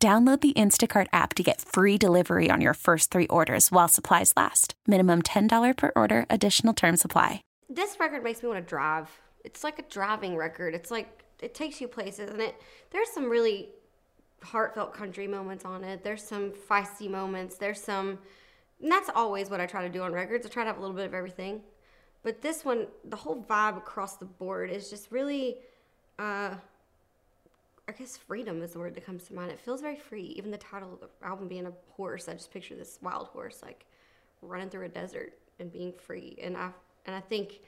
Download the Instacart app to get free delivery on your first three orders while supplies last. Minimum $10 per order, additional term supply. This record makes me want to drive. It's like a driving record. It's like it takes you places and it there's some really heartfelt country moments on it. There's some feisty moments. There's some and that's always what I try to do on records. I try to have a little bit of everything. But this one, the whole vibe across the board is just really uh guess freedom is the word that comes to mind. It feels very free. Even the title of the album being a horse, I just picture this wild horse like running through a desert and being free. And I and I think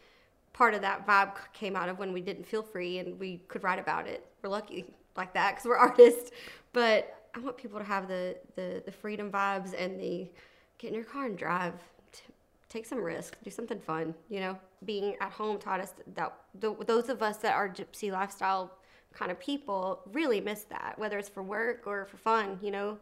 part of that vibe came out of when we didn't feel free and we could write about it. We're lucky like that because we're artists. But I want people to have the, the the freedom vibes and the get in your car and drive. take some risk, do something fun. You know, being at home taught us that the, those of us that are gypsy lifestyle kind of people really miss that, whether it's for work or for fun, you know.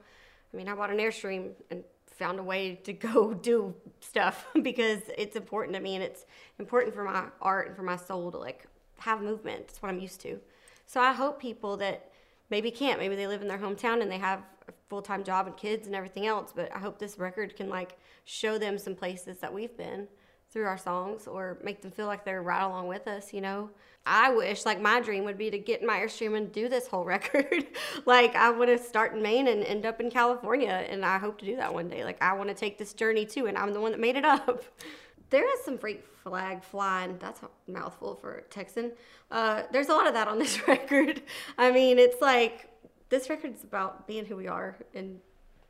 I mean, I bought an Airstream and found a way to go do stuff because it's important to me and it's important for my art and for my soul to like have movement. It's what I'm used to. So I hope people that maybe can't, maybe they live in their hometown and they have a full-time job and kids and everything else, but I hope this record can like show them some places that we've been through our songs or make them feel like they're right along with us, you know. I wish, like, my dream would be to get in my Airstream and do this whole record. like, I want to start in Maine and end up in California, and I hope to do that one day. Like, I want to take this journey too, and I'm the one that made it up. there is some freak flag flying. That's a mouthful for Texan. Uh, there's a lot of that on this record. I mean, it's like this record's about being who we are and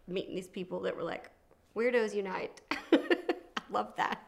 meeting these people that were like, weirdos unite. I love that.